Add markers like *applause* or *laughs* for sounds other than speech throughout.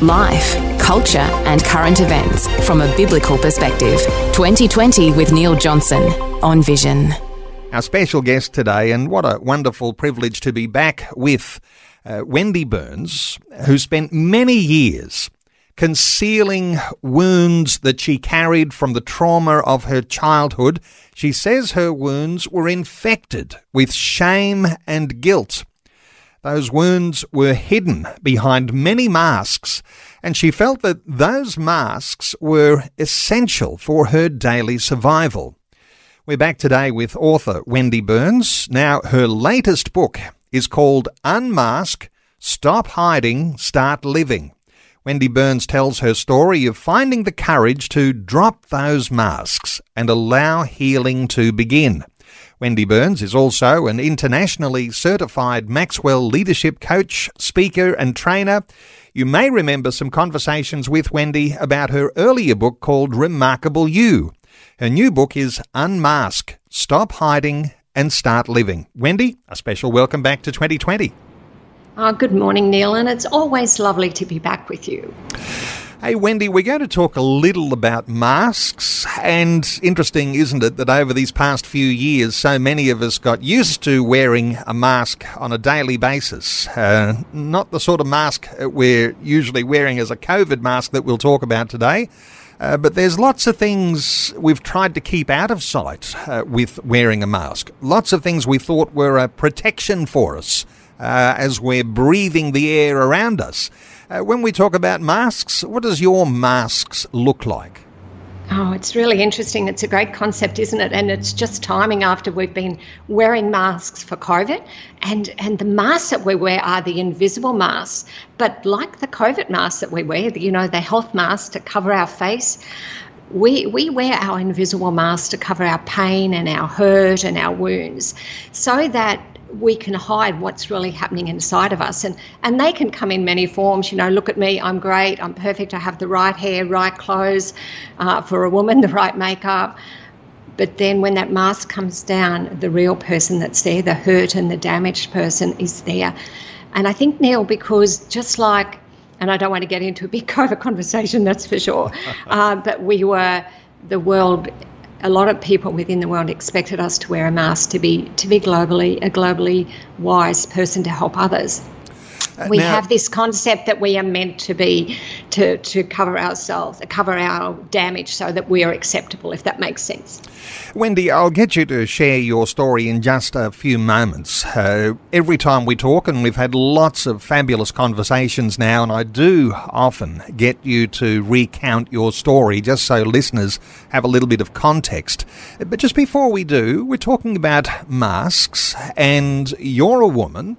Life, culture, and current events from a biblical perspective. 2020 with Neil Johnson on Vision. Our special guest today, and what a wonderful privilege to be back with uh, Wendy Burns, who spent many years concealing wounds that she carried from the trauma of her childhood. She says her wounds were infected with shame and guilt. Those wounds were hidden behind many masks, and she felt that those masks were essential for her daily survival. We're back today with author Wendy Burns. Now, her latest book is called Unmask Stop Hiding, Start Living. Wendy Burns tells her story of finding the courage to drop those masks and allow healing to begin. Wendy Burns is also an internationally certified Maxwell leadership coach, speaker, and trainer. You may remember some conversations with Wendy about her earlier book called Remarkable You. Her new book is Unmask Stop Hiding and Start Living. Wendy, a special welcome back to 2020. Oh, ah, good morning, Neil, and it's always lovely to be back with you. Hey, Wendy, we're going to talk a little about masks. And interesting, isn't it, that over these past few years, so many of us got used to wearing a mask on a daily basis. Uh, not the sort of mask we're usually wearing as a COVID mask that we'll talk about today. Uh, but there's lots of things we've tried to keep out of sight uh, with wearing a mask. Lots of things we thought were a protection for us uh, as we're breathing the air around us. Uh, when we talk about masks, what does your masks look like? Oh, it's really interesting. It's a great concept, isn't it? And it's just timing after we've been wearing masks for COVID. And, and the masks that we wear are the invisible masks. But like the COVID masks that we wear, you know, the health masks to cover our face, we, we wear our invisible masks to cover our pain and our hurt and our wounds so that we can hide what's really happening inside of us. And and they can come in many forms. You know look at me i'm great i'm perfect i have the right hair right clothes uh, for a woman *laughs* the right makeup. But then when that mask comes down the real person that's there the hurt and the damaged person is there. And i think neil because just like and i don't want to get into a big *laughs* COVID conversation that's for sure *laughs* uh, but we were the world a lot of people within the world expected us to wear a mask to be to be globally a globally wise person to help others. Uh, we now, have this concept that we are meant to be to, to cover ourselves, cover our damage so that we are acceptable, if that makes sense. Wendy, I'll get you to share your story in just a few moments. Uh, every time we talk, and we've had lots of fabulous conversations now, and I do often get you to recount your story just so listeners have a little bit of context. But just before we do, we're talking about masks, and you're a woman,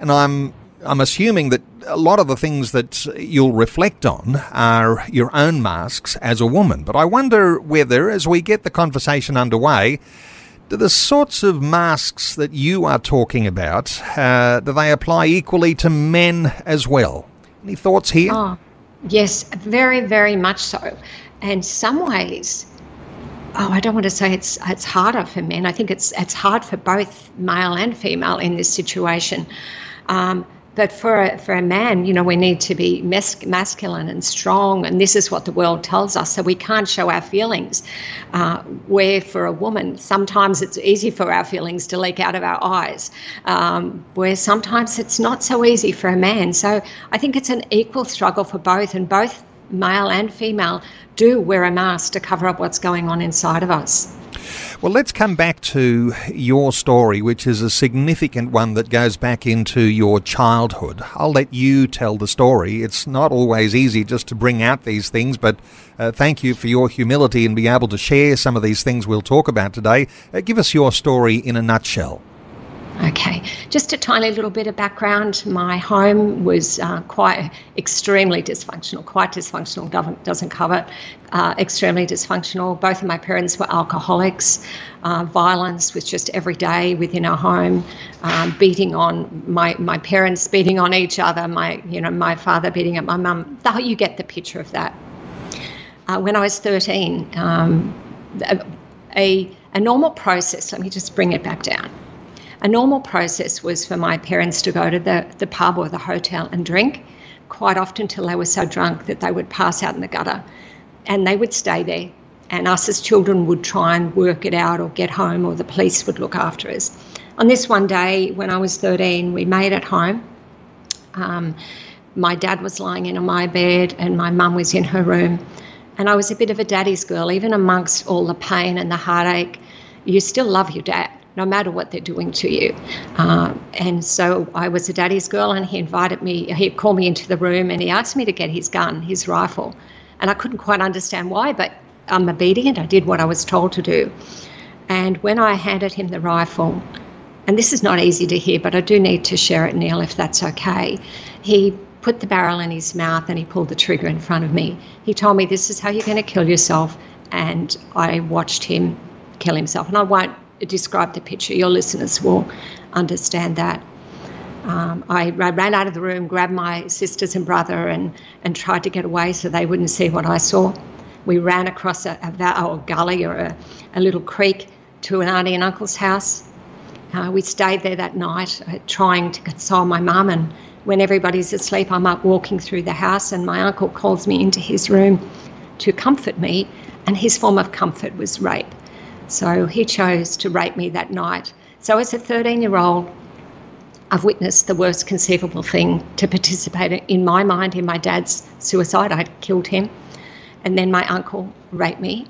and I'm I'm assuming that a lot of the things that you'll reflect on are your own masks as a woman. But I wonder whether, as we get the conversation underway, do the sorts of masks that you are talking about, uh, do they apply equally to men as well? Any thoughts here? Oh, yes, very, very much so. And some ways, oh, I don't want to say it's it's harder for men. I think it's it's hard for both male and female in this situation. Um, but for a, for a man, you know, we need to be mas- masculine and strong, and this is what the world tells us. So we can't show our feelings. Uh, where for a woman, sometimes it's easy for our feelings to leak out of our eyes, um, where sometimes it's not so easy for a man. So I think it's an equal struggle for both, and both male and female do wear a mask to cover up what's going on inside of us. Well, let's come back to your story, which is a significant one that goes back into your childhood. I'll let you tell the story. It's not always easy just to bring out these things, but uh, thank you for your humility and being able to share some of these things we'll talk about today. Uh, give us your story in a nutshell. Okay, just a tiny little bit of background. My home was uh, quite extremely dysfunctional, quite dysfunctional, doesn't cover uh, extremely dysfunctional. Both of my parents were alcoholics. Uh, violence was just every day within our home, um, beating on my, my parents, beating on each other, my, you know, my father beating at my mum. You get the picture of that. Uh, when I was 13, um, a, a normal process, let me just bring it back down a normal process was for my parents to go to the, the pub or the hotel and drink, quite often till they were so drunk that they would pass out in the gutter. And they would stay there. And us as children would try and work it out or get home, or the police would look after us. On this one day, when I was 13, we made it home. Um, my dad was lying in my bed, and my mum was in her room. And I was a bit of a daddy's girl, even amongst all the pain and the heartache. You still love your dad no matter what they're doing to you. Uh, and so I was a daddy's girl, and he invited me, he called me into the room and he asked me to get his gun, his rifle. And I couldn't quite understand why, but I'm obedient. I did what I was told to do. And when I handed him the rifle, and this is not easy to hear, but I do need to share it, Neil, if that's okay. He put the barrel in his mouth and he pulled the trigger in front of me. He told me, This is how you're going to kill yourself. And I watched him kill himself. And I won't describe the picture. Your listeners will understand that. Um, I, I, ran out of the room, grabbed my sisters and brother, and, and tried to get away so they wouldn't see what I saw. We ran across a, a, a gully or a, a, little creek to an auntie and uncle's house. Uh, we stayed there that night, uh, trying to console my mum. And when everybody's asleep, I'm up walking through the house, and my uncle calls me into his room to comfort me. And his form of comfort was rape. So he chose to rape me that night. So as a 13 year old, I've witnessed the worst conceivable thing to participate in my mind in my dad's suicide. I'd killed him. And then my uncle raped me.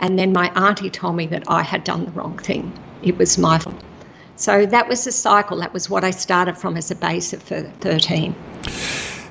And then my auntie told me that I had done the wrong thing. It was my fault. So that was the cycle. That was what I started from as a base of 13.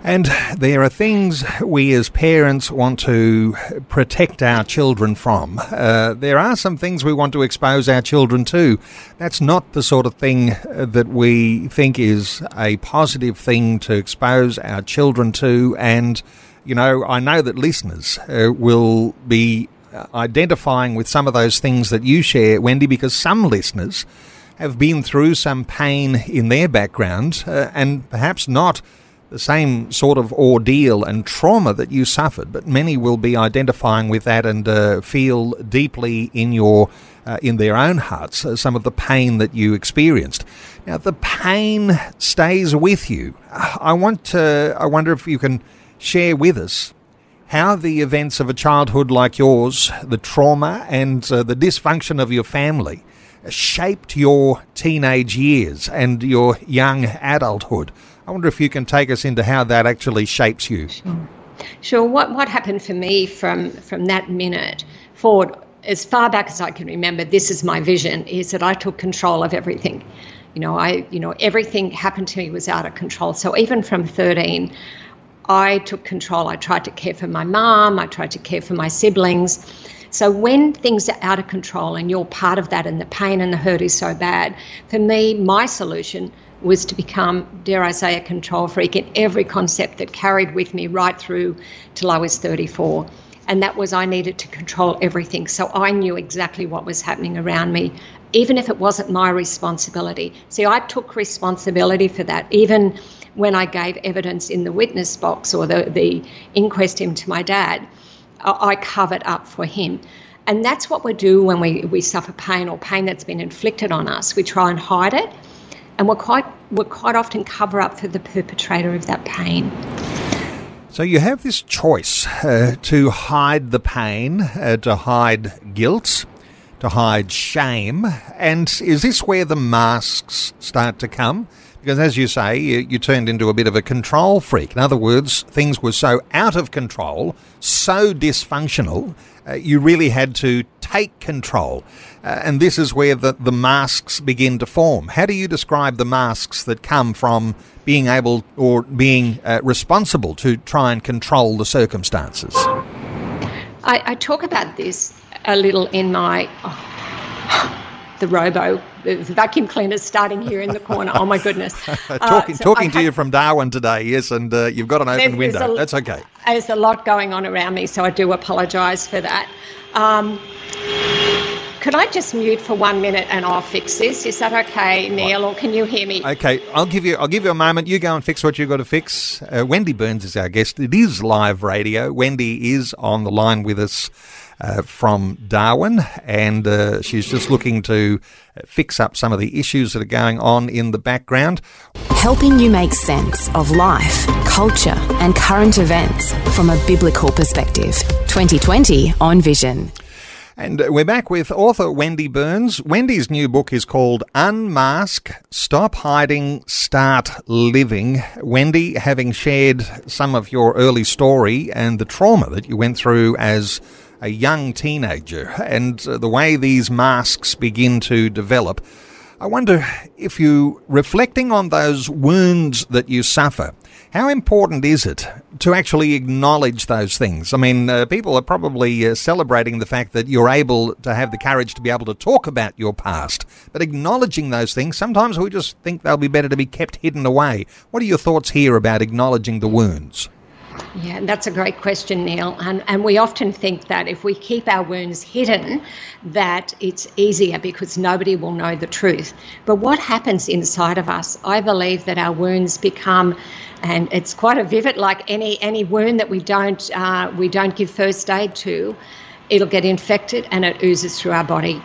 And there are things we as parents want to protect our children from. Uh, there are some things we want to expose our children to. That's not the sort of thing uh, that we think is a positive thing to expose our children to. And, you know, I know that listeners uh, will be identifying with some of those things that you share, Wendy, because some listeners have been through some pain in their background uh, and perhaps not the same sort of ordeal and trauma that you suffered, but many will be identifying with that and uh, feel deeply in your uh, in their own hearts uh, some of the pain that you experienced. Now, the pain stays with you. I want to. I wonder if you can share with us how the events of a childhood like yours, the trauma and uh, the dysfunction of your family, shaped your teenage years and your young adulthood. I wonder if you can take us into how that actually shapes you. Sure. Sure. What what happened for me from from that minute forward, as far back as I can remember, this is my vision: is that I took control of everything. You know, I you know everything happened to me was out of control. So even from 13, I took control. I tried to care for my mom. I tried to care for my siblings. So when things are out of control and you're part of that, and the pain and the hurt is so bad, for me, my solution was to become, dare I say, a control freak in every concept that carried with me right through till I was 34. And that was I needed to control everything. So I knew exactly what was happening around me, even if it wasn't my responsibility. See, I took responsibility for that, even when I gave evidence in the witness box or the, the inquest into my dad. I covered up for him. And that's what we do when we, we suffer pain or pain that's been inflicted on us. We try and hide it and we're quite we're quite often cover up for the perpetrator of that pain. So you have this choice uh, to hide the pain, uh, to hide guilt, to hide shame, and is this where the masks start to come? Because as you say, you, you, turned into a bit of a control freak. In other words, things were so out of control, so dysfunctional, uh, you really had to take control. Uh, and this is where the, the masks begin to form. How do you describe the masks that come from being able or being uh, responsible to try and control the circumstances? I, I, talk about this a little in my. Oh, the robo the vacuum cleaner starting here in the corner. Oh my goodness! *laughs* Uh, talking so talking to you from Darwin today, yes, and uh, you've got an open window. A, That's okay. There's a lot going on around me, so I do apologise for that. Um, could I just mute for one minute and I'll fix this? Is that okay, Neil, or can you hear me? Okay, I'll give you I'll give you a moment. You go and fix what you've got to fix. Uh, Wendy Burns is our guest. It is live radio. Wendy is on the line with us. Uh, from Darwin, and uh, she's just looking to fix up some of the issues that are going on in the background. Helping you make sense of life, culture, and current events from a biblical perspective. 2020 on Vision. And we're back with author Wendy Burns. Wendy's new book is called Unmask, Stop Hiding, Start Living. Wendy, having shared some of your early story and the trauma that you went through as a young teenager and the way these masks begin to develop, I wonder if you, reflecting on those wounds that you suffer, how important is it to actually acknowledge those things? I mean, uh, people are probably uh, celebrating the fact that you're able to have the courage to be able to talk about your past, but acknowledging those things, sometimes we just think they'll be better to be kept hidden away. What are your thoughts here about acknowledging the wounds? Yeah, that's a great question, Neil. And, and we often think that if we keep our wounds hidden, that it's easier because nobody will know the truth. But what happens inside of us? I believe that our wounds become, and it's quite a vivid, like any any wound that we don't uh, we don't give first aid to, it'll get infected and it oozes through our body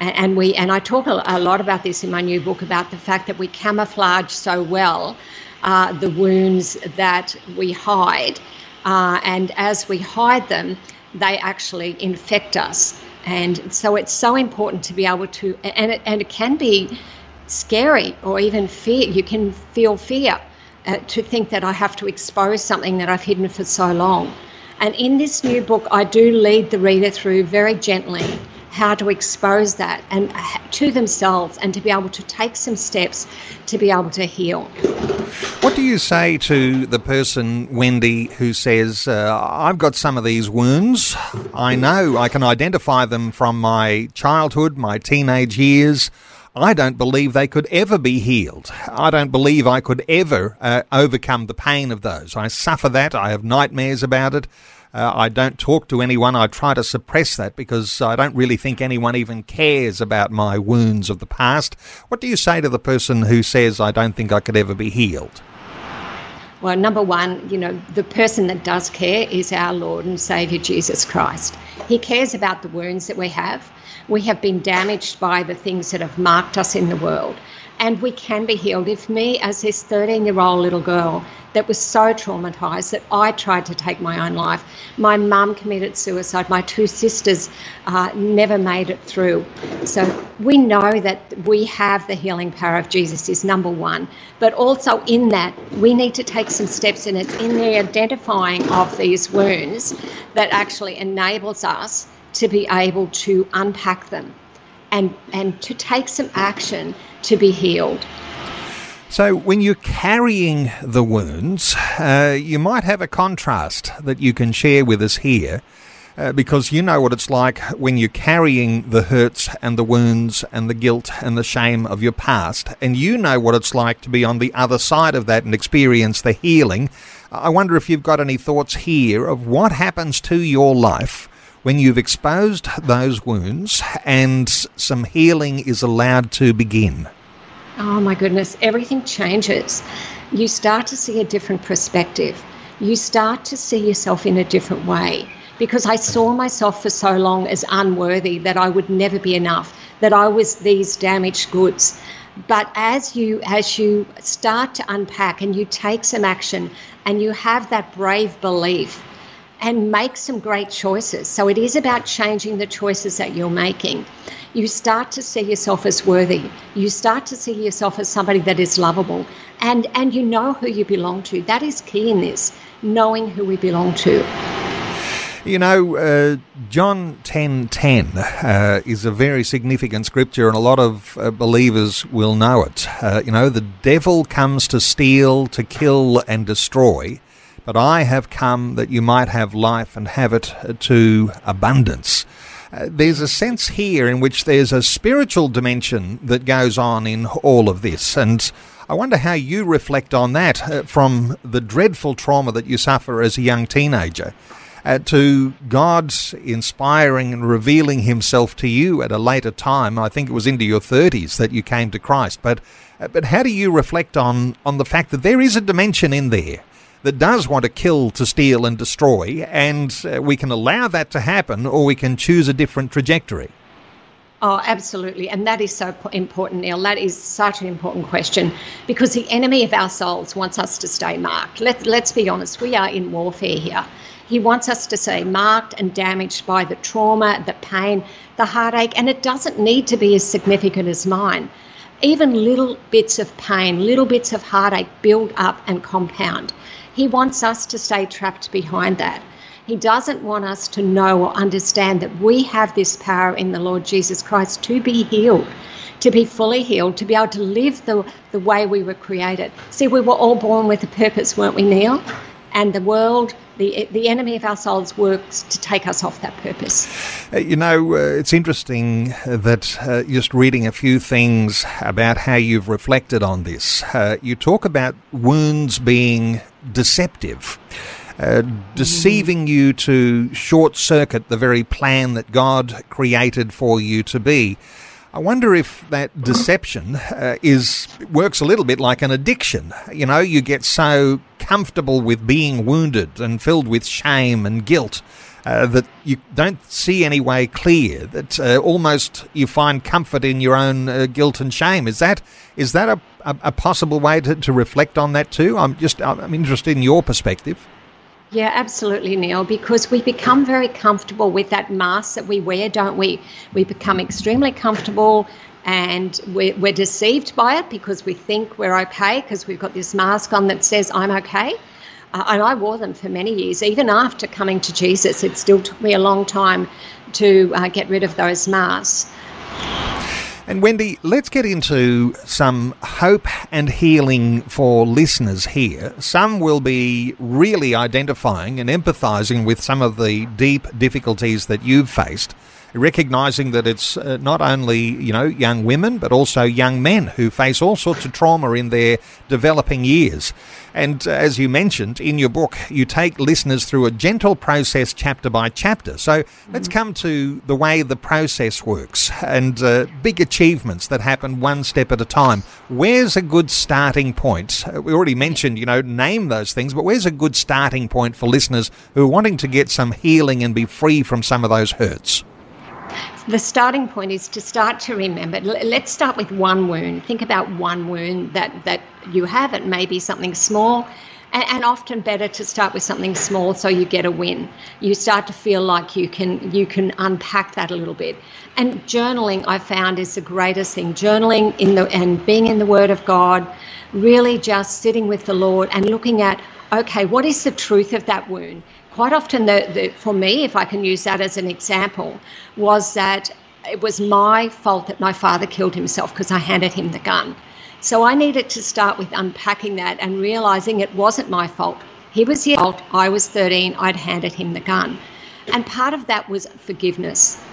and we and I talk a, lot about this in my new book about the fact that we camouflage so well uh, the wounds that we hide. Uh, and as we hide them, they actually infect us. And so it's so important to be able to, and it, and it can be scary or even fear. You can feel fear uh, to think that I have to expose something that I've hidden for so long. And in this new book, I do lead the reader through very gently how to expose that and to themselves and to be able to take some steps to be able to heal. What do you say to the person, Wendy, who says, uh, I've got some of these wounds. I know I can identify them from my childhood, my teenage years. I don't believe they could ever be healed. I don't believe I could ever uh, overcome the pain of those. I suffer that. I have nightmares about it. Uh, I don't talk to anyone. I try to suppress that because I don't really think anyone even cares about my wounds of the past. What do you say to the person who says, I don't think I could ever be healed? Well, number one, you know, the person that does care is our Lord and Saviour Jesus Christ. He cares about the wounds that we have. We have been damaged by the things that have marked us in the world and we can be healed. If me, as this 13 year old little girl that was so traumatized that I tried to take my own life, my mum committed suicide, my two sisters uh, never made it through. So we know that we have the healing power of Jesus, is number one. But also in that, we need to take some steps, and it's in the identifying of these wounds that actually enables us to be able to unpack them and, and to take some action to be healed. So, when you're carrying the wounds, uh, you might have a contrast that you can share with us here. Uh, because you know what it's like when you're carrying the hurts and the wounds and the guilt and the shame of your past, and you know what it's like to be on the other side of that and experience the healing. I wonder if you've got any thoughts here of what happens to your life when you've exposed those wounds and some healing is allowed to begin? Oh my goodness, everything changes. You start to see a different perspective. You start to see yourself in a different way. Because I saw myself for so long as unworthy, that I would never be enough, that I was these damaged goods. But as you as you start to unpack and you take some action and you have that brave belief and make some great choices. So it is about changing the choices that you're making. You start to see yourself as worthy. You start to see yourself as somebody that is lovable. And, and you know who you belong to. That is key in this, knowing who we belong to. You know, uh, John 10.10 10, uh, is a very significant scripture and a lot of uh, believers will know it. Uh, you know, the devil comes to steal, to kill and destroy. But I have come that you might have life and have it to abundance. Uh, there's a sense here in which there's a spiritual dimension that goes on in all of this. And I wonder how you reflect on that uh, from the dreadful trauma that you suffer as a young teenager. Uh, to God inspiring and revealing Himself to you at a later time. I think it was into your 30s that you came to Christ. But, uh, but how do you reflect on, on the fact that there is a dimension in there that does want to kill, to steal, and destroy, and uh, we can allow that to happen, or we can choose a different trajectory. Oh, absolutely. And that is so important, Neil. That is such an important question because the enemy of our souls wants us to stay marked. Let, let's be honest, we are in warfare here. He wants us to stay marked and damaged by the trauma, the pain, the heartache, and it doesn't need to be as significant as mine. Even little bits of pain, little bits of heartache build up and compound. He wants us to stay trapped behind that. He doesn't want us to know or understand that we have this power in the Lord Jesus Christ to be healed, to be fully healed, to be able to live the, the way we were created. See, we were all born with a purpose, weren't we, Neil? And the world, the, the enemy of our souls, works to take us off that purpose. Uh, you know, uh, it's interesting that uh, just reading a few things about how you've reflected on this. Uh, you talk about wounds being deceptive. Uh, deceiving you to short circuit the very plan that God created for you to be. I wonder if that deception uh, is works a little bit like an addiction. You know, you get so comfortable with being wounded and filled with shame and guilt uh, that you don't see any way clear. That uh, almost you find comfort in your own uh, guilt and shame. Is that is that a, a, a possible way to, to reflect on that too? I'm just I'm interested in your perspective. Yeah, absolutely, Neil, because we become very comfortable with that mask that we wear, don't we? We become extremely comfortable and we're, we're deceived by it because we think we're okay because we've got this mask on that says, I'm okay. Uh, and I wore them for many years. Even after coming to Jesus, it still took me a long time to uh, get rid of those masks. And Wendy, let's get into some hope and healing for listeners here. Some will be really identifying and empathizing with some of the deep difficulties that you've faced recognizing that it's uh, not only you know young women but also young men who face all sorts of trauma in their developing years. And uh, as you mentioned in your book, you take listeners through a gentle process chapter by chapter. So let's come to the way the process works and uh, big achievements that happen one step at a time. Where's a good starting point? We already mentioned, you know, name those things, but where's a good starting point for listeners who are wanting to get some healing and be free from some of those hurts? The starting point is to start to remember. Let's start with one wound. Think about one wound that, that you have. It may be something small, and, and, often better to start with something small so you get a win. You start to feel like you can you can unpack that a little bit. And journaling, I found, is the greatest thing. Journaling in the and being in the Word of God, really just sitting with the Lord and looking at okay, what is the truth of that wound? Quite often, the, the, for me, if I can use that as an example, was that it was my fault that my father killed himself because I handed him the gun. So I needed to start with unpacking that and realizing it wasn't my fault. He was the adult, I was 13, I'd handed him the gun. And part of that was forgiveness.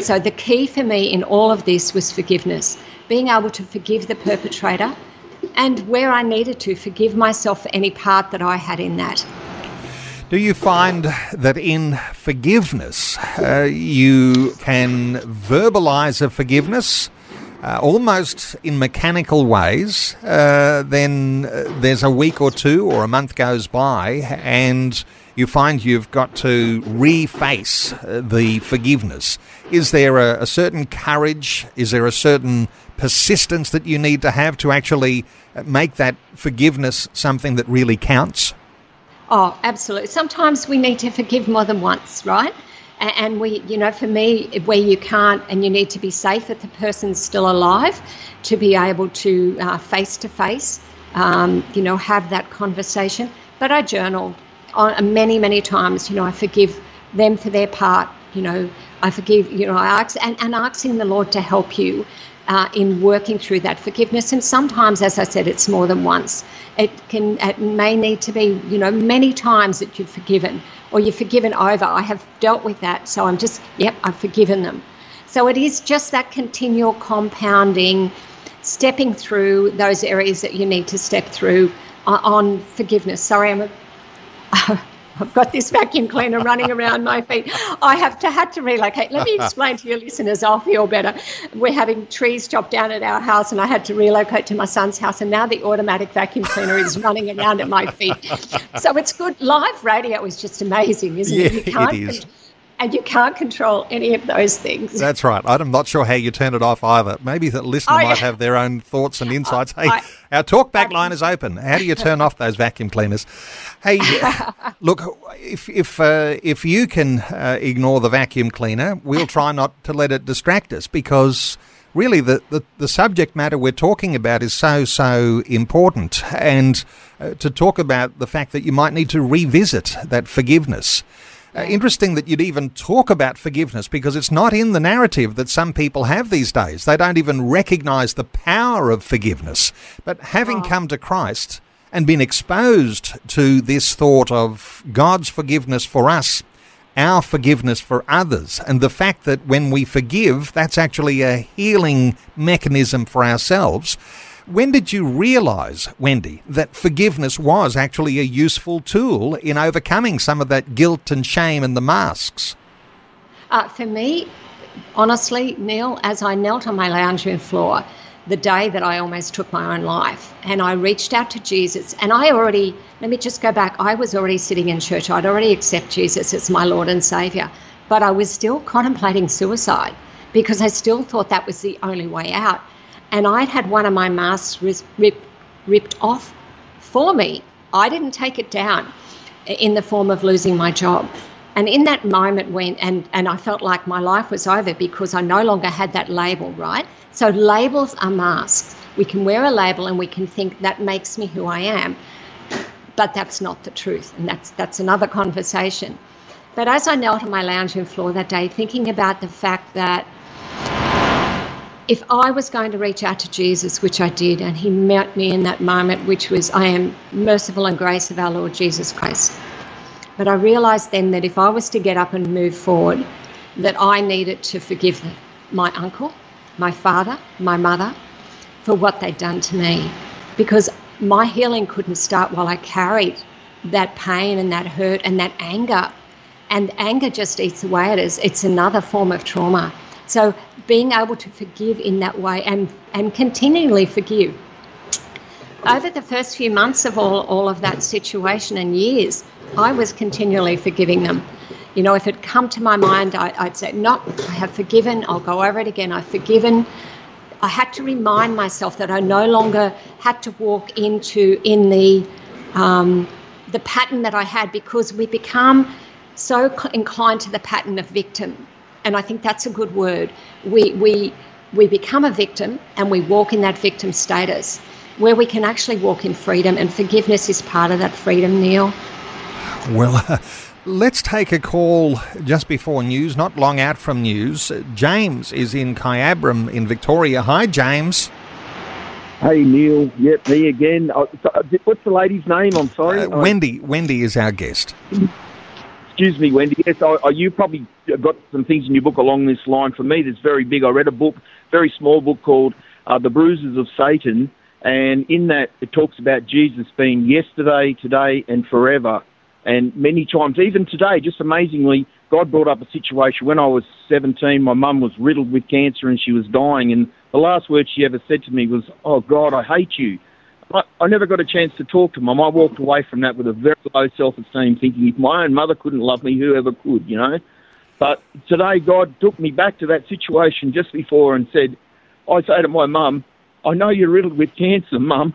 So the key for me in all of this was forgiveness, being able to forgive the perpetrator and where I needed to forgive myself for any part that I had in that. Do you find that in forgiveness, uh, you can verbalize a forgiveness uh, almost in mechanical ways? Uh, then uh, there's a week or two or a month goes by, and you find you've got to reface uh, the forgiveness. Is there a, a certain courage? Is there a certain persistence that you need to have to actually uh, make that forgiveness something that really counts? Oh, absolutely. Sometimes we need to forgive more than once, right? And we, you know, for me, where you can't and you need to be safe that the person's still alive to be able to face to face, you know, have that conversation. But I journal on uh, many, many times, you know, I forgive them for their part, you know, I forgive, you know, I ask, and, and asking the Lord to help you uh, in working through that forgiveness. And sometimes, as I said, it's more than once. It can, it may need to be, you know, many times that you've forgiven or you've forgiven over. I have dealt with that. So I'm just, yep, I've forgiven them. So it is just that continual compounding, stepping through those areas that you need to step through on forgiveness. Sorry, I'm a, *laughs* I've got this vacuum cleaner running around my feet. I have to had to relocate. Let me explain to your listeners. I'll feel better. We're having trees chopped down at our house, and I had to relocate to my son's house. And now the automatic vacuum cleaner is running around at my feet. So it's good. Live radio is just amazing, isn't yeah, it? You can't it is and you can't control any of those things. That's right. I'm not sure how you turn it off either. Maybe the listener might have their own thoughts and *laughs* insights. Hey, I, our talkback line is open. How do you *laughs* turn off those vacuum cleaners? Hey, *laughs* look, if if uh, if you can uh, ignore the vacuum cleaner, we'll try not to let it distract us because really the, the, the, subject matter we're talking about is so, so important. And uh, to talk about the fact that you might need to revisit that forgiveness. Uh, interesting that you'd even talk about forgiveness because it's not in the narrative that some people have these days. They don't even recognize the power of forgiveness. But having oh. come to Christ and been exposed to this thought of God's forgiveness for us, our forgiveness for others, and the fact that when we forgive, that's actually a healing mechanism for ourselves when did you realise, Wendy, that forgiveness was actually a useful tool in overcoming some of that guilt and shame and the masks? Uh, for me, honestly, Neil, as I knelt on my lounge room floor, the day that I almost took my own life. And I reached out to Jesus. And I already, let me just go back, I was already sitting in church. I'd already accepted Jesus as my Lord and Saviour. But I was still contemplating suicide because I still thought that was the only way out and I'd had one of my masks ripped, ripped off for me. I didn't take it down in the form of losing my job. And in that moment when and, and I felt like my life was over because I no longer had that label, right? So labels are masks. We can wear a label and we can think that makes me who I am. But that's not the truth. And that's that's another conversation. But as I knelt on my lounge room floor that day, thinking about the fact that if I was going to reach out to Jesus, which I did, and he met me in that moment, which was, I am merciful and grace of our Lord Jesus Christ. But I realized then that if I was to get up and move forward, that I needed to forgive my uncle, my father, my mother for what they'd done to me. Because my healing couldn't start while I carried that pain and that hurt and that anger. And anger just eats away at us. It's another form of trauma. So being able to forgive in that way and, and continually forgive. Over the first few months of all, all of that situation and years, I was continually forgiving them. You know, if it come to my mind, I, would say, no, I have forgiven, I'll go over it again, I've forgiven. I had to remind myself that I no longer had to walk into in the um, the pattern that I had because we become so inclined to the pattern of victim and I think that's a good word. We, we, we become a victim and we walk in that victim status where we can actually walk in freedom, and forgiveness is part of that freedom, Neil. Well, uh, *laughs* let's take a call just before news, not long out from news. James is in Kyabram in Victoria. Hi, James. Hey Neil, yep, me again. Uh, what's the lady's name? I'm sorry. Uh, Wendy. Wendy is our guest. Excuse me, Wendy. Yes, I, I, you probably got some things in your book along this line. For me, that's very big. I read a book, very small book called uh, The Bruises of Satan, and in that it talks about Jesus being yesterday, today, and forever. And many times, even today, just amazingly, God brought up a situation when I was 17. My mum was riddled with cancer and she was dying, and the last word she ever said to me was, "Oh God, I hate you." I, never got a chance to talk to mum. I walked away from that with a very low self-esteem, thinking if my own mother couldn't love me, whoever could, you know. But today, God took me back to that situation just before and said, I say to my mum, I know you're riddled with cancer, mum,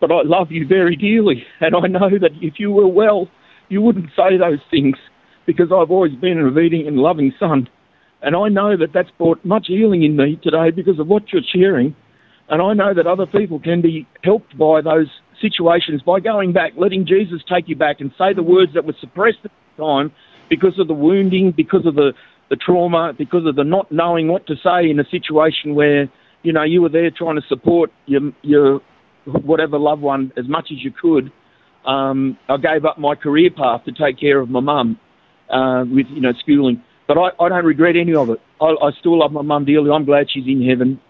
but I love you very dearly. And I know that if you were well, you wouldn't say those things because I've always been an obedient and loving son. And I know that that's brought much healing in me today because of what you're sharing. And I know that other people can be helped by those situations by going back, letting Jesus take you back and say the words that were suppressed at the time because of the wounding, because of the, the trauma, because of the not knowing what to say in a situation where, you know, you were there trying to support your, your whatever loved one as much as you could. Um, I gave up my career path to take care of my mum. uh, with you know schooling. But I, I don't regret any of it. I, I still love my mum dearly. I'm glad she's in heaven.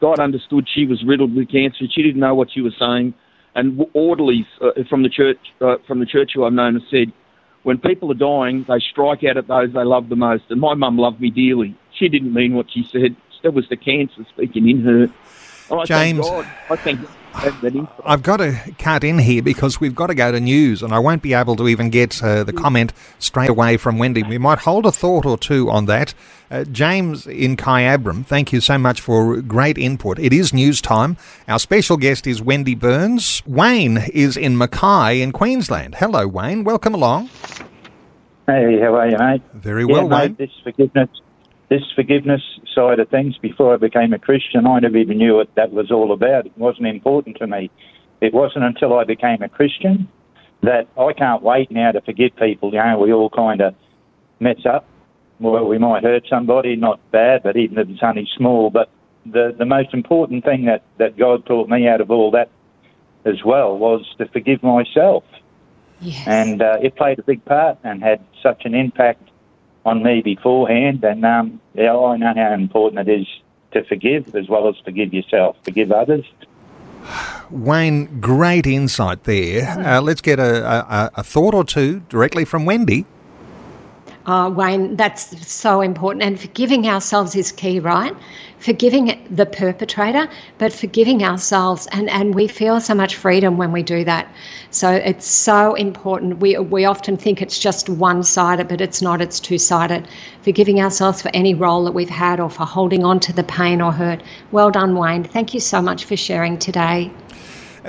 God understood she was riddled with cancer. She didn't know what she was saying. And orderlies uh, from the church, uh, from the church who I've known, have said, when people are dying, they strike out at those they love the most. And my mum loved me dearly. She didn't mean what she said. That was the cancer speaking in her. Oh, I James, thank God. I thank I've got to cut in here because we've got to go to news, and I won't be able to even get uh, the comment straight away from Wendy. We might hold a thought or two on that. Uh, James in Kyabram, thank you so much for great input. It is news time. Our special guest is Wendy Burns. Wayne is in Mackay in Queensland. Hello, Wayne. Welcome along. Hey, how are you, mate? Very well, yeah, Wayne. Mate, this forgiveness this forgiveness side of things before I became a Christian, I never even knew what that was all about. It wasn't important to me. It wasn't until I became a Christian that I can't wait now to forgive people. You know, we all kind of mess up. Well, we might hurt somebody, not bad, but even if it's only small. But the, the most important thing that, that God taught me out of all that as well was to forgive myself. Yes. And uh, it played a big part and had such an impact on me beforehand, and um, yeah, I know how important it is to forgive as well as forgive yourself, forgive others. Wayne, great insight there. Uh, let's get a, a, a thought or two directly from Wendy. Oh, Wayne, that's so important. And forgiving ourselves is key, right? Forgiving the perpetrator, but forgiving ourselves. And, and we feel so much freedom when we do that. So it's so important. We, we often think it's just one sided, but it's not, it's two sided. Forgiving ourselves for any role that we've had or for holding on to the pain or hurt. Well done, Wayne. Thank you so much for sharing today.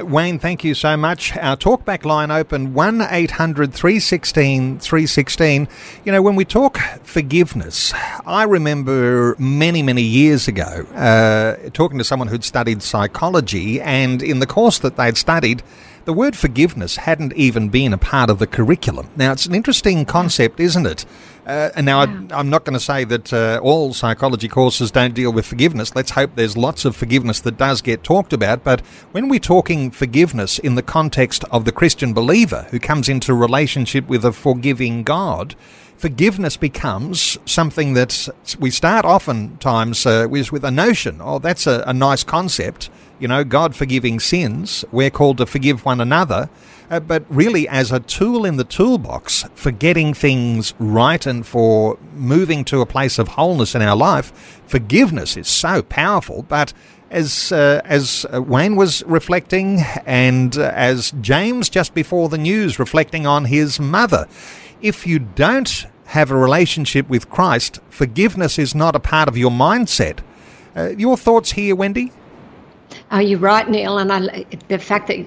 Wayne, thank you so much. Our talkback line open 1 800 316 316. You know, when we talk forgiveness, I remember many, many years ago uh, talking to someone who'd studied psychology, and in the course that they'd studied, the word forgiveness hadn't even been a part of the curriculum. Now, it's an interesting concept, isn't it? Uh, and now yeah. I, am not going to say that uh, all psychology courses don't deal with forgiveness. Let's hope there's lots of forgiveness that does get talked about. But when we're talking forgiveness in the context of the Christian believer who comes into relationship with a forgiving God, forgiveness becomes something that we start oftentimes uh, with, with a notion, oh, that's a, a nice concept. You know, God forgiving sins. We're called to forgive one another uh, but really as a tool in the toolbox for getting things right and for moving to a place of wholeness in our life. Forgiveness is so powerful, but as uh, as Wayne was reflecting, and uh, as James just before the news reflecting on his mother, if you don't have a relationship with Christ, forgiveness is not a part of your mindset. Uh, your thoughts here, Wendy? Oh, you're right, Neil. And I, the fact that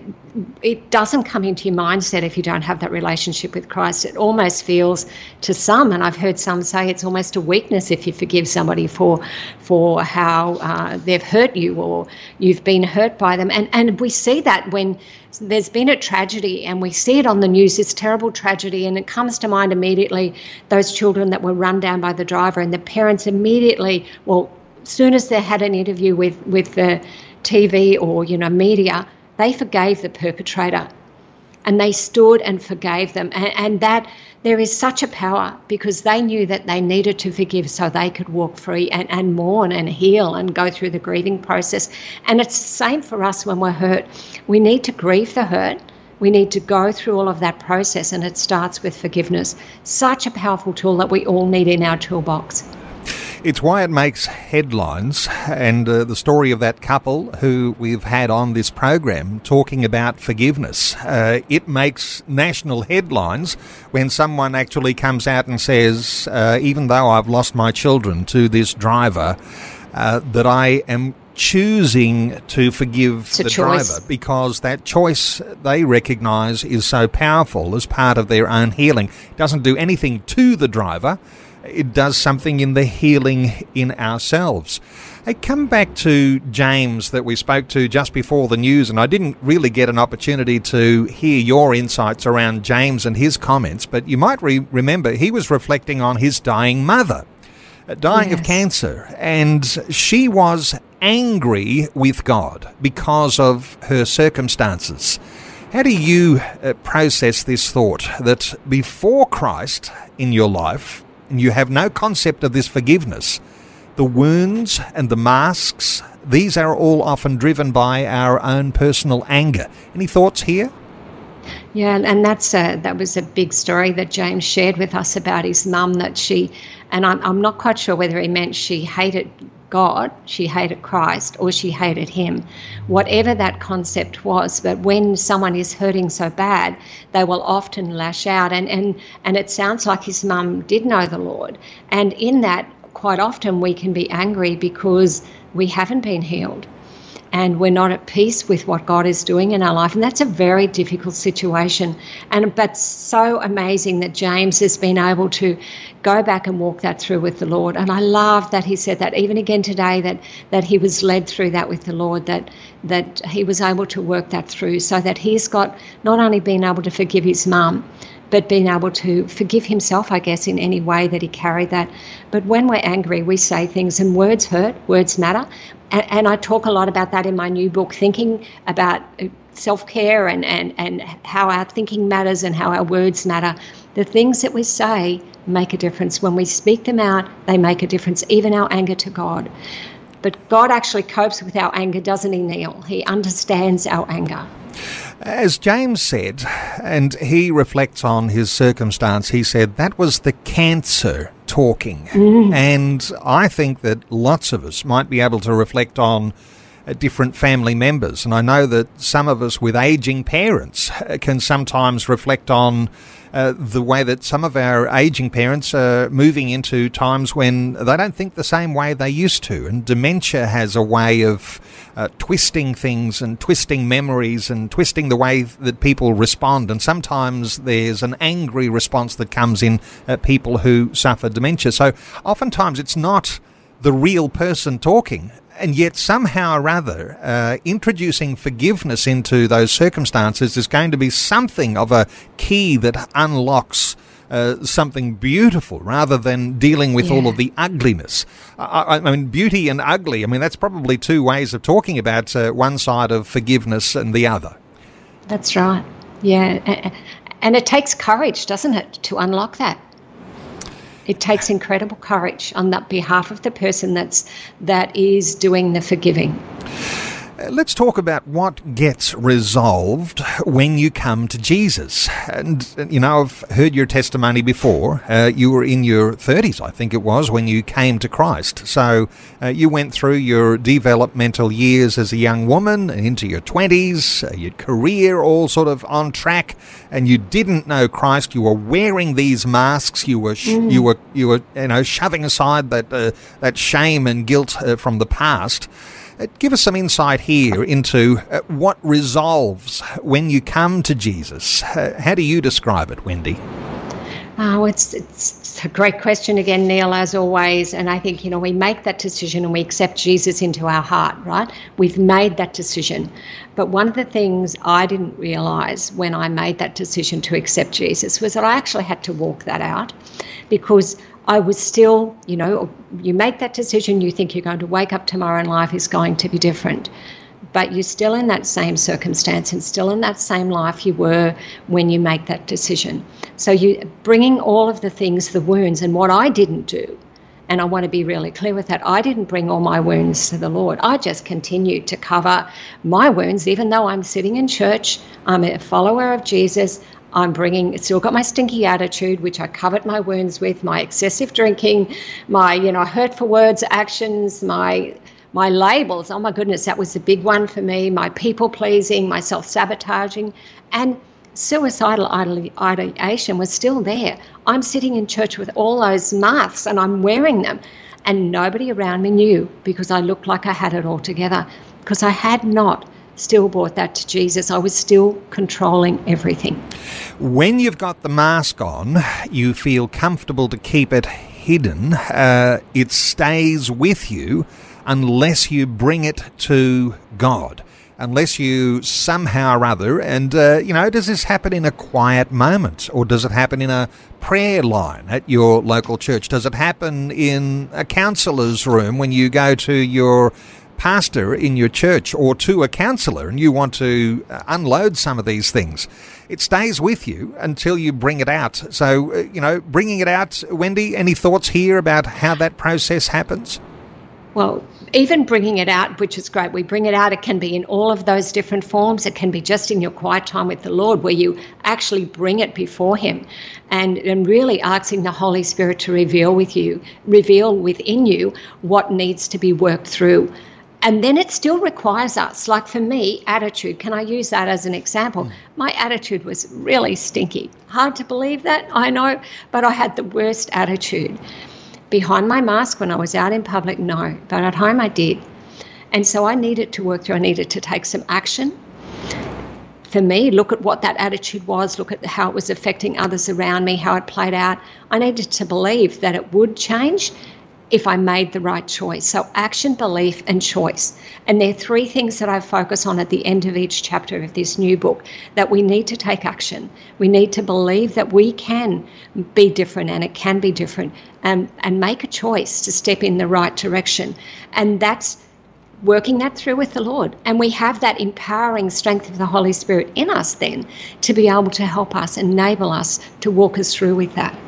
it doesn't come into your mindset if you don't have that relationship with Christ. It almost feels to some, and I've heard some say it's almost a weakness if you forgive somebody for for how uh, they've hurt you or you've been hurt by them. And and we see that when there's been a tragedy and we see it on the news, this terrible tragedy, and it comes to mind immediately those children that were run down by the driver, and the parents immediately, well, soon as they had an interview with with the TV or you know media, they forgave the perpetrator, and they stood and forgave them, and, and that there is such a power because they knew that they needed to forgive so they could walk free and, and mourn and heal and go through the grieving process. And it's the same for us when we're hurt. We need to grieve the hurt. We need to go through all of that process, and it starts with forgiveness. Such a powerful tool that we all need in our toolbox. It's why it makes headlines, and uh, the story of that couple who we've had on this program talking about forgiveness. Uh, it makes national headlines when someone actually comes out and says, uh, even though I've lost my children to this driver, uh, that I am choosing to forgive the choice. driver because that choice they recognise is so powerful as part of their own healing. It doesn't do anything to the driver it does something in the healing in ourselves. I come back to James that we spoke to just before the news, and I didn't really get an opportunity to hear your insights around James and his comments, but you might re- remember he was reflecting on his dying mother, uh, dying yes. of cancer, and she was angry with God because of her circumstances. How do you uh, process this thought that before Christ in your life, and you have no concept of this forgiveness, the wounds and the masks, these are all often driven by our own personal anger. Any thoughts here? Yeah, and that's a, that was a big story that James shared with us about his mum that she, and I'm, I'm not quite sure whether he meant she hated God, she hated Christ, or she hated him, whatever that concept was. But when someone is hurting so bad, they will often lash out. And, and, and it sounds like his mum did know the Lord. And in that, quite often we can be angry because we haven't been healed and we're not at peace with what God is doing in our life. And that's a very difficult situation. And but so amazing that James has been able to go back and walk that through with the Lord. And I love that he said that even again today that that he was led through that with the Lord, that that he was able to work that through so that he's got not only been able to forgive his mum, but being able to forgive himself, I guess, in any way that he carried that. But when we're angry, we say things, and words hurt, words matter. And, and I talk a lot about that in my new book, thinking about uh, self care and, and, and how our thinking matters and how our words matter. The things that we say make a difference. When we speak them out, they make a difference, even our anger to God. But God actually copes with our anger, doesn't he, Neil? He understands our anger. As James said, and he reflects on his circumstance, he said that was the cancer talking. Mm. And I think that lots of us might be able to reflect on uh, different family members. And I know that some of us with aging parents uh, can sometimes reflect on uh, the way that some of our aging parents are moving into times when they don't think the same way they used to. And dementia has a way of uh, twisting things and twisting memories and twisting the way that people respond. And sometimes there's an angry response that comes in at people who suffer dementia. So oftentimes it's not the real person talking and yet somehow or other, uh, introducing forgiveness into those circumstances is going to be something of a key that unlocks. Uh, something beautiful rather than dealing with yeah. all of the ugliness. I, I, mean, beauty and ugly, I mean, that's probably two ways of talking about uh, one side of forgiveness and the other. That's right. Yeah. And it takes courage, doesn't it, to unlock that? It takes incredible courage on that behalf of the person that's that is doing the forgiving. Let's talk about what gets resolved when you come to Jesus. And, you know, I've heard your testimony before. Uh, you were in your 30s, I think it was, when you came to Christ. So uh, you went through your developmental years as a young woman into your 20s, uh, your career all sort of on track, and you didn't know Christ. You were wearing these masks. You were, sh- mm. you were, you were, you know, shoving aside that, uh, that shame and guilt uh, from the past. Uh, give us some insight here into uh, what resolves when you come to Jesus. Uh, how do you describe it, Wendy? Oh, it's, it's a great question again, Neil, as always. And I think, you know, we make that decision and we accept Jesus into our heart, right? We've made that decision. But one of the things I didn't realize when I made that decision to accept Jesus was that I actually had to walk that out because I was still, you know, you make that decision, you think you're going to wake up tomorrow and life is going to be different. But you're still in that same circumstance and still in that same life you were when you make that decision. So you bringing all of the things, the wounds, and what I didn't do, and I want to be really clear with that. I didn't bring all my wounds to the Lord. I just continued to cover my wounds, even though I'm sitting in church. I'm a follower of Jesus. I'm bringing, still got my stinky attitude, which I covered my wounds with, my excessive drinking, my, you know, hurtful words, actions, my my labels. Oh my goodness, that was a big one for me. My people pleasing, my self sabotaging, and suicidal ideation was still there. I'm sitting in church with all those masks and I'm wearing them, and nobody around me knew because I looked like I had it all together because I had not still brought that to Jesus. I was still controlling everything. When you've got the mask on, you feel comfortable to keep it hidden. Uh, it stays with you unless you bring it to God. Unless you somehow or other, and uh, you know, does this happen in a quiet moment or does it happen in a prayer line at your local church? Does it happen in a counsellor's room when you go to your pastor in your church or to a counsellor and you want to uh, unload some of these things, it stays with you until you bring it out. So, uh, you know, bringing it out, Wendy, any thoughts here about how that process happens? Well, even bringing it out, which is great, we bring it out, it can be in all of those different forms. It can be just in your quiet time with the Lord where you actually bring it before Him and, and really asking the Holy Spirit to reveal with you, reveal within you what needs to be worked through. And then it still requires us, like for me, attitude. Can I use that as an example? Mm. My attitude was really stinky. Hard to believe that, I know, but I had the worst attitude behind my mask when I was out in public, no, but at home I did. And so I needed to work through, I needed to take some action. For me, look at what that attitude was, look at how it was affecting others around me, how it played out. I needed to believe that it would change if I made the right choice. So, action, belief, and choice. And there are three things that I focus on at the end of each chapter of this new book that we need to take action. We need to believe that we can be different and it can be different and, and make a choice to step in the right direction. And that's working that through with the Lord. And we have that empowering strength of the Holy Spirit in us then to be able to help us, enable us to walk us through with that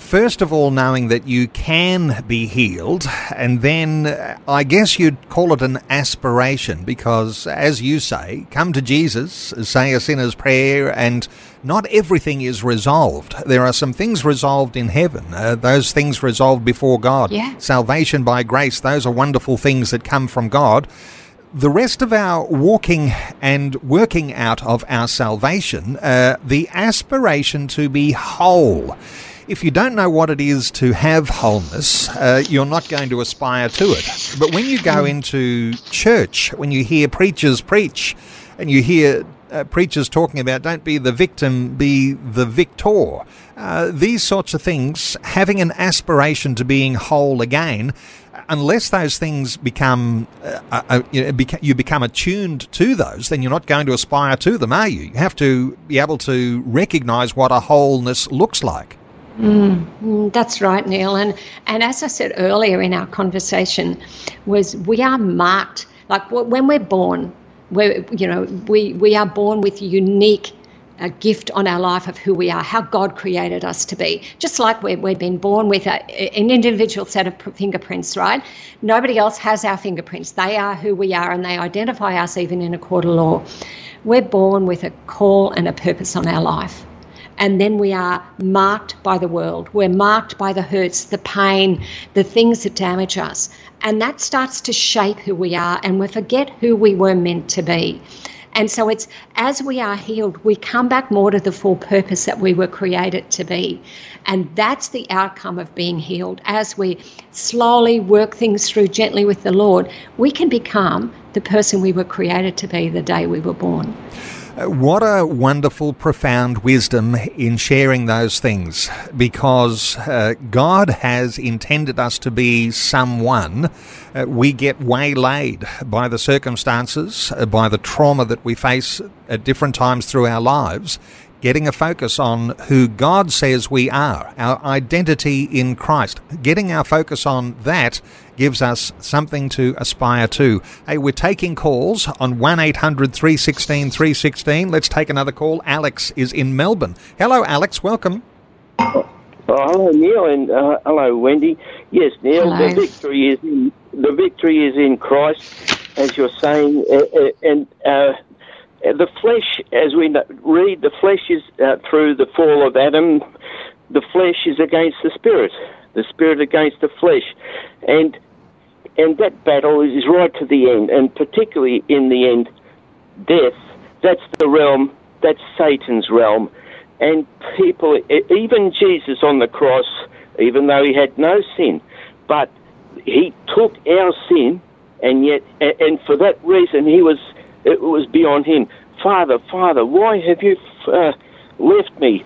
first of all, knowing that you can be healed, and then uh, I guess you'd call it an aspiration because, as you say, come to Jesus, say a sinner's prayer, and not everything is resolved. There are some things resolved in heaven, uh, those things resolved before God. Yeah. Salvation by grace, those are wonderful things that come from God the rest of our walking and working out of our salvation, uh, the aspiration to be whole if you don't know what it is to have wholeness, uh, you're not going to aspire to it. But when you go into church, when you hear preachers preach, and you hear uh, preachers talking about don't be the victim, be the victor. Uh, these sorts of things, having an aspiration to being whole again, unless those things become, uh, uh, uh you, know, beca- you become attuned to those, then you're not going to aspire to them, are you? You have to be able to recognize what a wholeness looks like. Mm, that's right, Neil. And and as I said earlier in our conversation, was we are marked like when we're born, we you know we we are born with unique a gift on our life of who we are, how God created us to be. Just like we we've been born with a, an individual set of fingerprints, right? Nobody else has our fingerprints. They are who we are and they identify us even in a court of law. We're born with a call and a purpose on our life and then we are marked by the world. We're marked by the hurts, the pain, the things that damage us. And that starts to shape who we are, and we forget who we were meant to be. And so it's as we are healed, we come back more to the full purpose that we were created to be. And that's the outcome of being healed. As we slowly work things through gently with the Lord, we can become the person we were created to be the day we were born. Uh, what a wonderful, profound wisdom in sharing those things because uh, God has intended us to be someone. Uh, we get waylaid by the circumstances, uh, by the trauma that we face at different times through our lives getting a focus on who God says we are, our identity in Christ. Getting our focus on that gives us something to aspire to. Hey, we're taking calls on 1 800 316 316. Let's take another call. Alex is in Melbourne. Hello, Alex. Welcome. Oh, hello, Neil, and uh, hello, Wendy. Yes, Neil, hello. the victory is in the victory is in Christ, as you're saying, uh, uh and uh, uh, the flesh, as we read, the flesh is uh, through the fall of Adam. The flesh is against the spirit, the spirit against the flesh, and and that battle is right to the end. And particularly in the end, death. That's the realm. That's Satan's realm. And people, even Jesus on the cross, even though he had no sin, but he took our sin, and yet, and for that reason, he was it was beyond him. Father, Father, why have you uh, left me?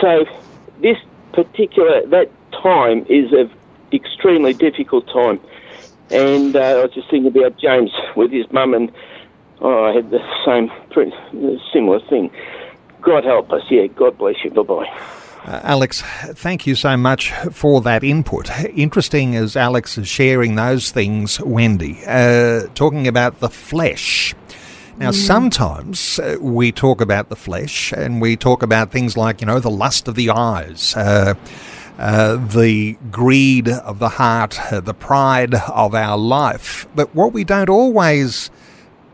So this particular that time is an extremely difficult time, and uh, I was just thinking about James with his mum, and oh, I had the same pretty, similar thing. God help us. Yeah, God bless you. Bye bye. Uh, Alex, thank you so much for that input. Interesting as Alex is sharing those things, Wendy, uh, talking about the flesh. Now, mm. sometimes uh, we talk about the flesh and we talk about things like, you know, the lust of the eyes, uh, the greed of the heart, uh, the pride of our life. But what we don't always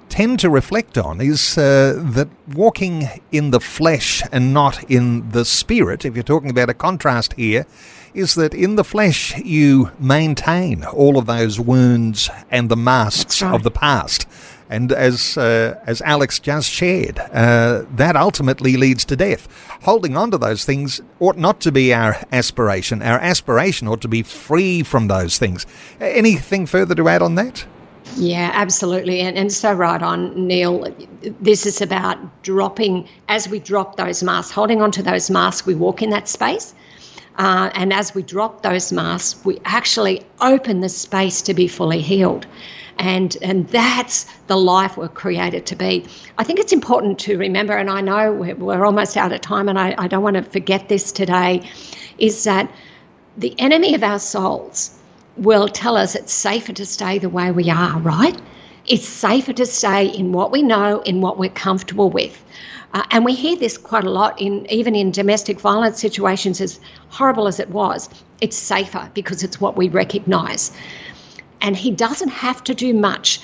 tend to reflect on is uh, that walking in the flesh and not in the spirit, if you're talking about a contrast here, is that in the flesh you maintain all of those wounds and the masks of the past. And as uh, as Alex just shared, uh, that ultimately leads to death. Holding on to those things ought not to be our aspiration. Our aspiration ought to be free from those things. Anything further to add on that? Yeah, absolutely. And, and so right on, Neil. This is about dropping, as we drop those masks, holding onto those masks, we walk in that space. Uh, and as we drop those masks, we actually open the space to be fully healed. And, and that's the life we're created to be. I think it's important to remember, and I know we're, we're almost out of time, and I, I don't want to forget this today, is that the enemy of our souls will tell us it's safer to stay the way we are, right? It's safer to stay in what we know, in what we're comfortable with. Uh, and we hear this quite a lot in even in domestic violence situations, as horrible as it was. It's safer because it's what we recognise. And he doesn't have to do much.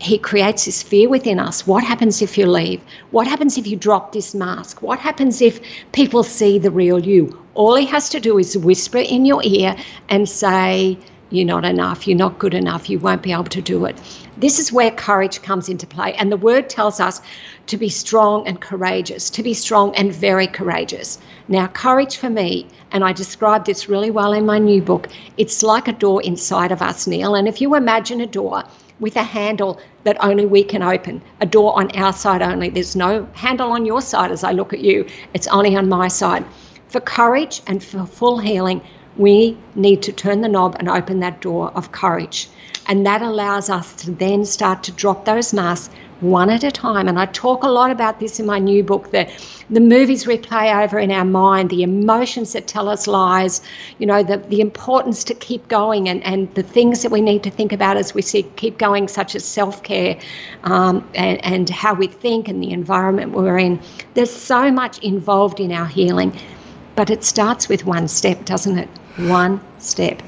He creates this fear within us. What happens if you leave? What happens if you drop this mask? What happens if people see the real you? All he has to do is whisper in your ear and say, you're not enough, you're not good enough, you won't be able to do it. This is where courage comes into play. And the word tells us to be strong and courageous, to be strong and very courageous. Now, courage for me, and I describe this really well in my new book, it's like a door inside of us, Neil. And if you imagine a door with a handle that only we can open, a door on our side only, there's no handle on your side as I look at you, it's only on my side. For courage and for full healing, we need to turn the knob and open that door of courage. And that allows us to then start to drop those masks one at a time. And I talk a lot about this in my new book the, the movies we play over in our mind, the emotions that tell us lies, you know, the, the importance to keep going and, and the things that we need to think about as we see, keep going, such as self care um, and, and how we think and the environment we're in. There's so much involved in our healing, but it starts with one step, doesn't it? one step.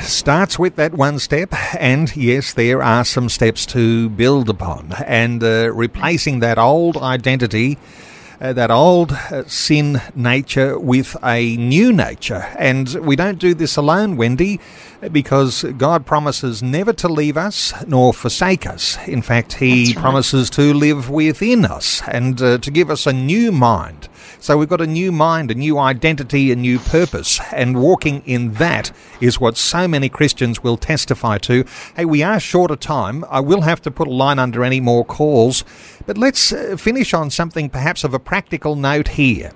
Starts with that one step, and yes, there are some steps to build upon. And uh, replacing that old identity uh, that old uh, sin nature with a new nature. And we don't do this alone, Wendy, because God promises never to leave us nor forsake us. In fact, He right. promises to live within us and uh, to give us a new mind so we've got a new mind, a new identity, a new purpose, and walking in that is what so many Christians will testify to. Hey, we are short of time. I will have to put a line under any more calls, but let's uh, finish on something perhaps of a practical note here.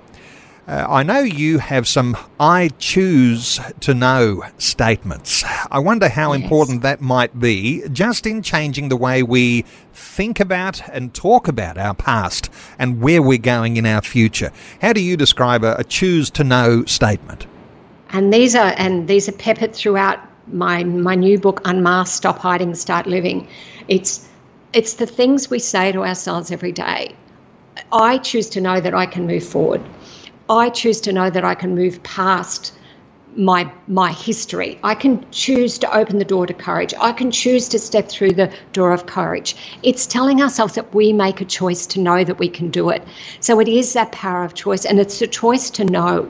Uh, I know you have some I choose to know statements. I wonder how yes. important that might be just in changing the way we think about and talk about our past and where we're going in our future. How do you describe a, a choose to know statement? And these are and these are peppered throughout my my new book Unmask Stop Hiding Start Living. It's it's the things we say to ourselves every day. I choose to know that I can move forward. I choose to know that I can move past my my history. I can choose to open the door to courage. I can choose to step through the door of courage. It's telling ourselves that we make a choice to know that we can do it. So it is that power of choice and it's a choice to know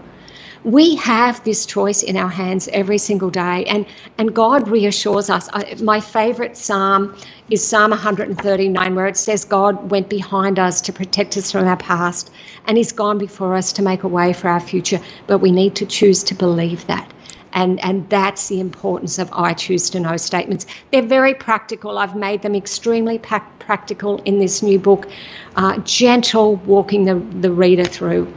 we have this choice in our hands every single day and and god reassures us I, my favorite psalm is psalm 139 where it says god went behind us to protect us from our past and he's gone before us to make a way for our future but we need to choose to believe that and and that's the importance of I choose to know statements. They're very practical. I've made them extremely practical in this new book, uh, gentle, walking the the reader through.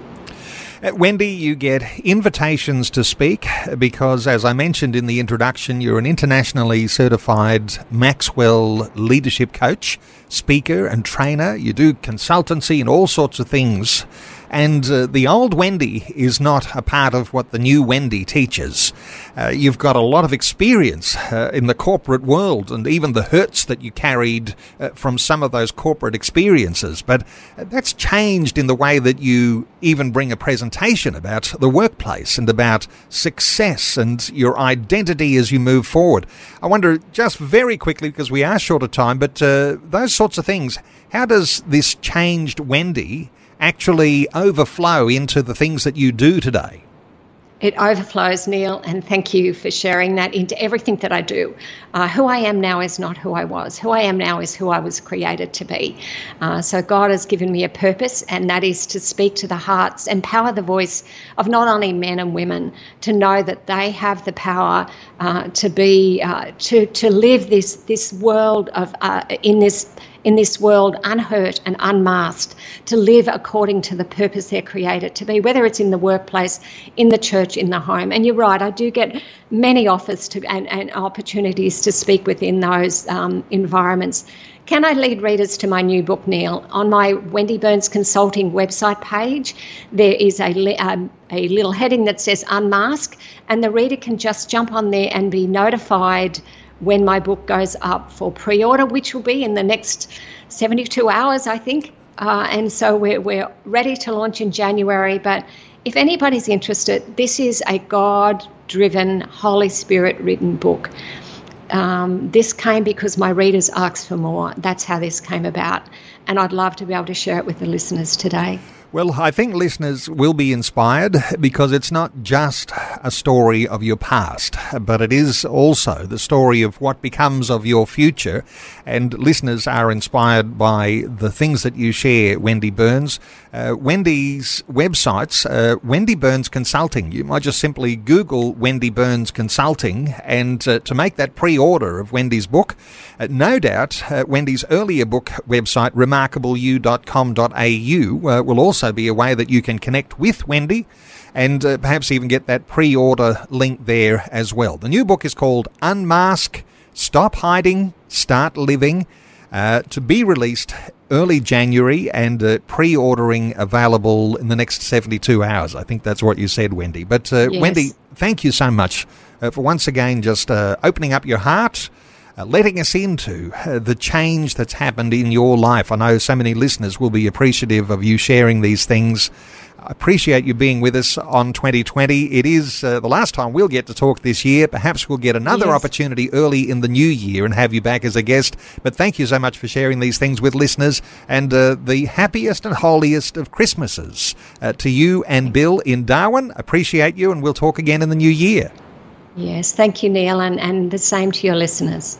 Uh, Wendy, you get invitations to speak because, as I mentioned in the introduction, you're an internationally certified Maxwell leadership coach, speaker, and trainer. You do consultancy and all sorts of things. And uh, the old Wendy is not a part of what the new Wendy teaches. Uh, you've got a lot of experience uh, in the corporate world and even the hurts that you carried uh, from some of those corporate experiences. But that's changed in the way that you even bring a presentation about the workplace and about success and your identity as you move forward. I wonder, just very quickly, because we are short of time, but uh, those sorts of things, how does this changed Wendy actually overflow into the things that you do today? It overflows, Neil, and thank you for sharing that into everything that I do. Uh, who I am now is not who I was. Who I am now is who I was created to be. Uh, so God has given me a purpose, and that is to speak to the hearts, empower the voice of not only men and women to know that they have the power uh, to be uh, to to live this this world of uh, in this in this world unhurt and unmasked to live according to the purpose they're created to be, whether it's in the workplace, in the church, in the home. And you're right, I do get many offers to and, and opportunities to speak within those um, environments. Can I lead readers to my new book, Neil? On my Wendy Burns Consulting website page, there is a, um, a little heading that says Unmask, and the reader can just jump on there and be notified when my book goes up for pre order, which will be in the next 72 hours, I think. Uh, and so we're, we're ready to launch in January. But if anybody's interested, this is a God driven, Holy Spirit written book. Um, this came because my readers asked for more. That's how this came about. And I'd love to be able to share it with the listeners today. Well, I think listeners will be inspired because it's not just a story of your past, but it is also the story of what becomes of your future. And listeners are inspired by the things that you share, Wendy Burns. Uh, Wendy's websites, uh, Wendy Burns Consulting. You might just simply Google Wendy Burns Consulting, and uh, to make that pre order of Wendy's book, uh, no doubt uh, Wendy's earlier book website, remarkableu.com.au, uh, will also be a way that you can connect with Wendy and uh, perhaps even get that pre order link there as well. The new book is called Unmask, Stop Hiding, Start Living, uh, to be released early January and uh, pre ordering available in the next 72 hours. I think that's what you said, Wendy. But uh, yes. Wendy, thank you so much uh, for once again just uh, opening up your heart uh, letting us into uh, the change that's happened in your life. I know so many listeners will be appreciative of you sharing these things. I appreciate you being with us on 2020. It is uh, the last time we'll get to talk this year. Perhaps we'll get another yes. opportunity early in the new year and have you back as a guest. But thank you so much for sharing these things with listeners and uh, the happiest and holiest of Christmases uh, to you and Bill in Darwin. Appreciate you, and we'll talk again in the new year. Yes, thank you, Neil, and, and the same to your listeners.